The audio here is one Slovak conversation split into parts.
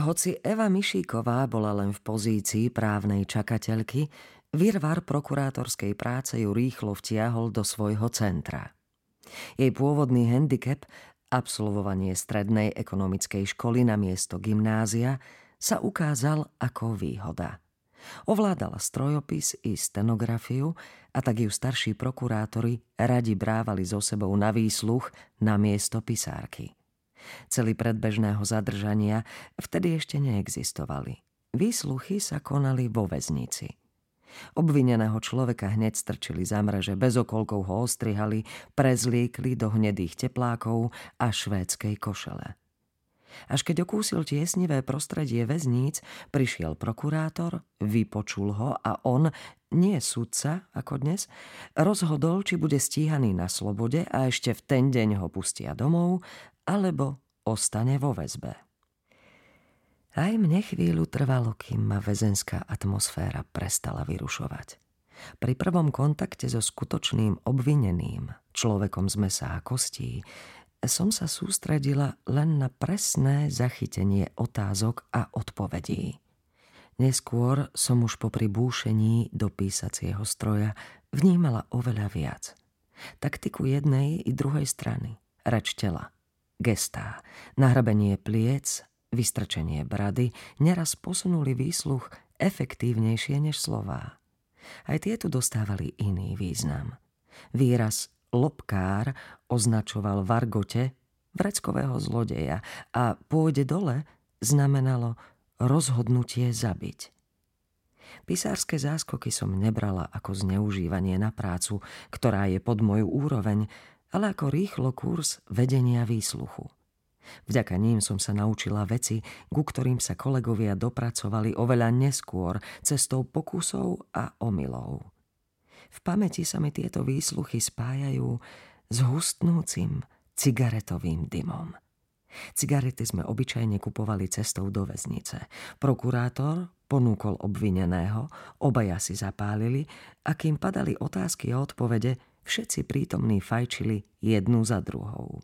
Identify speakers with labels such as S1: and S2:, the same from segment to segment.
S1: Hoci Eva Mišíková bola len v pozícii právnej čakateľky, virvar prokurátorskej práce ju rýchlo vtiahol do svojho centra. Jej pôvodný handicap, absolvovanie strednej ekonomickej školy na miesto gymnázia, sa ukázal ako výhoda. Ovládala strojopis i stenografiu a tak ju starší prokurátori radi brávali so sebou na výsluch na miesto pisárky. Celý predbežného zadržania vtedy ešte neexistovali. Výsluchy sa konali vo väznici. Obvineného človeka hneď strčili za mreže, bez okolkov ho ostrihali, prezliekli do hnedých teplákov a švédskej košele. Až keď okúsil tiesnivé prostredie väzníc, prišiel prokurátor, vypočul ho a on, nie sudca ako dnes, rozhodol, či bude stíhaný na slobode a ešte v ten deň ho pustia domov, alebo ostane vo väzbe. Aj mne chvíľu trvalo, kým ma väzenská atmosféra prestala vyrušovať. Pri prvom kontakte so skutočným obvineným, človekom z mesa a kostí, som sa sústredila len na presné zachytenie otázok a odpovedí. Neskôr som už po pribúšení do písacieho stroja vnímala oveľa viac. Taktiku jednej i druhej strany, reč tela, gestá, nahrabenie pliec, vystrčenie brady neraz posunuli výsluch efektívnejšie než slová. Aj tieto dostávali iný význam. Výraz lobkár označoval v argote vreckového zlodeja a pôjde dole znamenalo rozhodnutie zabiť. Pisárske záskoky som nebrala ako zneužívanie na prácu, ktorá je pod moju úroveň, ale ako rýchlo kurz vedenia výsluchu. Vďaka ním som sa naučila veci, ku ktorým sa kolegovia dopracovali oveľa neskôr cestou pokusov a omylov. V pamäti sa mi tieto výsluchy spájajú s hustnúcim cigaretovým dymom. Cigarety sme obyčajne kupovali cestou do väznice. Prokurátor ponúkol obvineného, obaja si zapálili a kým padali otázky a odpovede, všetci prítomní fajčili jednu za druhou.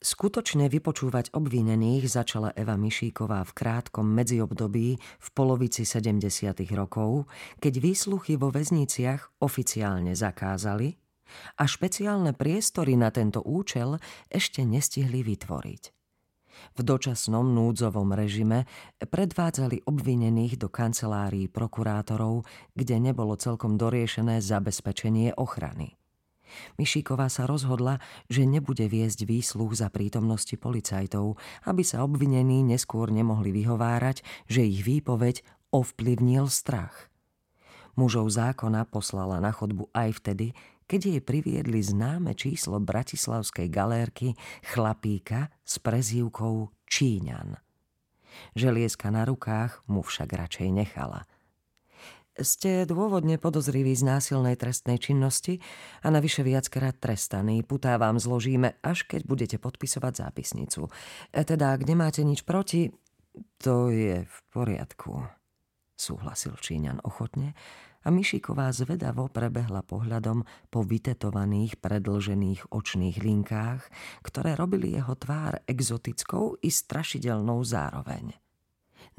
S1: Skutočne vypočúvať obvinených začala Eva Mišíková v krátkom medziobdobí v polovici 70. rokov, keď výsluchy vo väzniciach oficiálne zakázali a špeciálne priestory na tento účel ešte nestihli vytvoriť. V dočasnom núdzovom režime predvádzali obvinených do kancelárií prokurátorov, kde nebolo celkom doriešené zabezpečenie ochrany. Mišíková sa rozhodla, že nebude viesť výsluh za prítomnosti policajtov, aby sa obvinení neskôr nemohli vyhovárať, že ich výpoveď ovplyvnil strach. Mužov zákona poslala na chodbu aj vtedy, keď jej priviedli známe číslo bratislavskej galérky chlapíka s prezývkou Číňan. Želieska na rukách mu však radšej nechala – ste dôvodne podozriví z násilnej trestnej činnosti a navyše viackrát trestaný. Putá vám zložíme, až keď budete podpisovať zápisnicu. E, teda, ak nemáte nič proti, to je v poriadku, súhlasil Číňan ochotne a Mišiková zvedavo prebehla pohľadom po vytetovaných predlžených očných linkách, ktoré robili jeho tvár exotickou i strašidelnou zároveň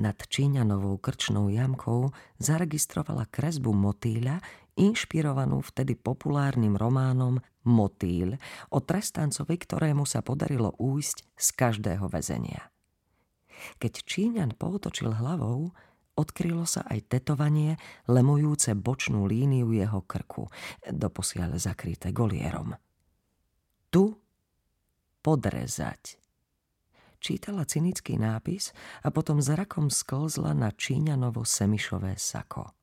S1: nad Číňanovou krčnou jamkou zaregistrovala kresbu motýľa, inšpirovanú vtedy populárnym románom Motýľ o trestancovi, ktorému sa podarilo újsť z každého väzenia. Keď Číňan poutočil hlavou, odkrylo sa aj tetovanie lemujúce bočnú líniu jeho krku, doposiaľ zakryté golierom. Tu podrezať čítala cynický nápis a potom zrakom sklzla na Číňanovo semišové sako.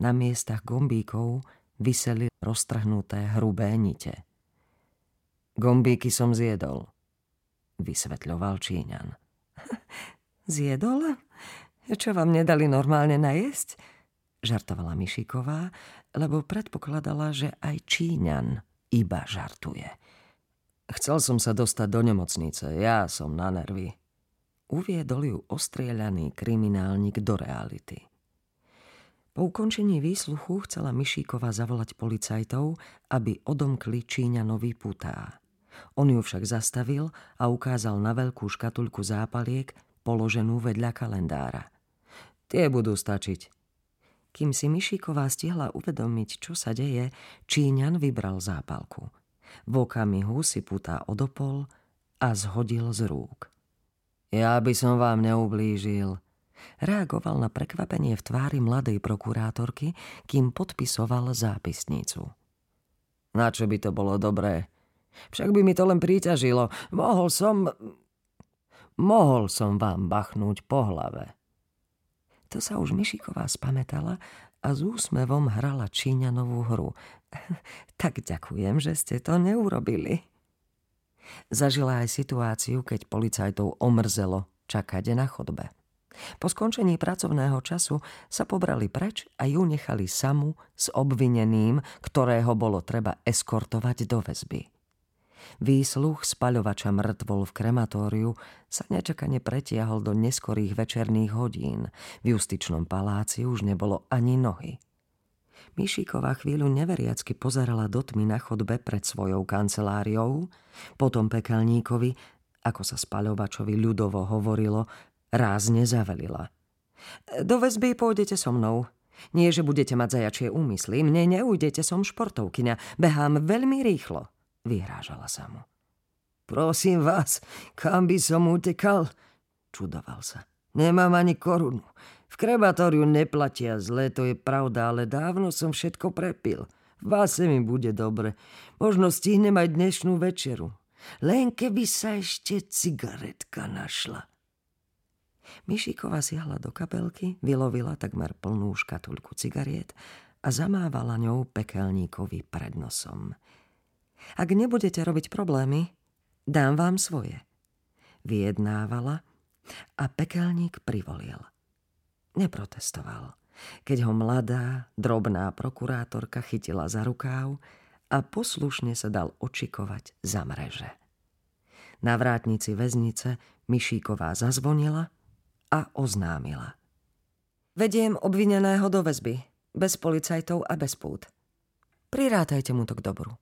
S1: Na miestach gombíkov vyseli roztrhnuté hrubé nite. Gombíky som zjedol, vysvetľoval Číňan. Zjedol? Čo vám nedali normálne najesť? Žartovala Mišiková, lebo predpokladala, že aj Číňan iba žartuje. Chcel som sa dostať do nemocnice, ja som na nervy. Uviedol ju ostrieľaný kriminálnik do reality. Po ukončení výsluchu chcela Mišíková zavolať policajtov, aby odomkli Číňanovi putá. On ju však zastavil a ukázal na veľkú škatuľku zápaliek, položenú vedľa kalendára. Tie budú stačiť. Kým si Mišíková stihla uvedomiť, čo sa deje, Číňan vybral zápalku. V okamihu si putá odopol a zhodil z rúk. Ja by som vám neublížil. Reagoval na prekvapenie v tvári mladej prokurátorky, kým podpisoval zápisnicu. Na čo by to bolo dobré? Však by mi to len príťažilo. Mohol som... Mohol som vám bachnúť po hlave. To sa už Mišiková spametala a s úsmevom hrala Číňanovú hru. tak ďakujem, že ste to neurobili. Zažila aj situáciu, keď policajtov omrzelo čakať na chodbe. Po skončení pracovného času sa pobrali preč a ju nechali samu s obvineným, ktorého bolo treba eskortovať do väzby. Výsluch spaľovača mŕtvol v krematóriu sa nečakane pretiahol do neskorých večerných hodín. V justičnom paláci už nebolo ani nohy. Mišíková chvíľu neveriacky pozerala do tmy na chodbe pred svojou kanceláriou, potom pekelníkovi, ako sa spaľovačovi ľudovo hovorilo, rázne zavelila. Do väzby pôjdete so mnou. Nie, že budete mať zajačie úmysly, mne neujdete, som športovkyňa, behám veľmi rýchlo. Vyhrážala sa mu. Prosím vás, kam by som utekal? Čudoval sa. Nemám ani korunu. V krematóriu neplatia zle, to je pravda, ale dávno som všetko prepil. V mi bude dobre. Možno stihnem aj dnešnú večeru. Len keby sa ešte cigaretka našla. Mišíková siahla do kapelky, vylovila takmer plnú škatulku cigariet a zamávala ňou pekelníkovi pred nosom. Ak nebudete robiť problémy, dám vám svoje. Vyjednávala a pekelník privolil. Neprotestoval, keď ho mladá, drobná prokurátorka chytila za rukáv a poslušne sa dal očikovať za mreže. Na vrátnici väznice Mišíková zazvonila a oznámila. Vediem obvineného do väzby, bez policajtov a bez pút. Prirátajte mu to k dobru.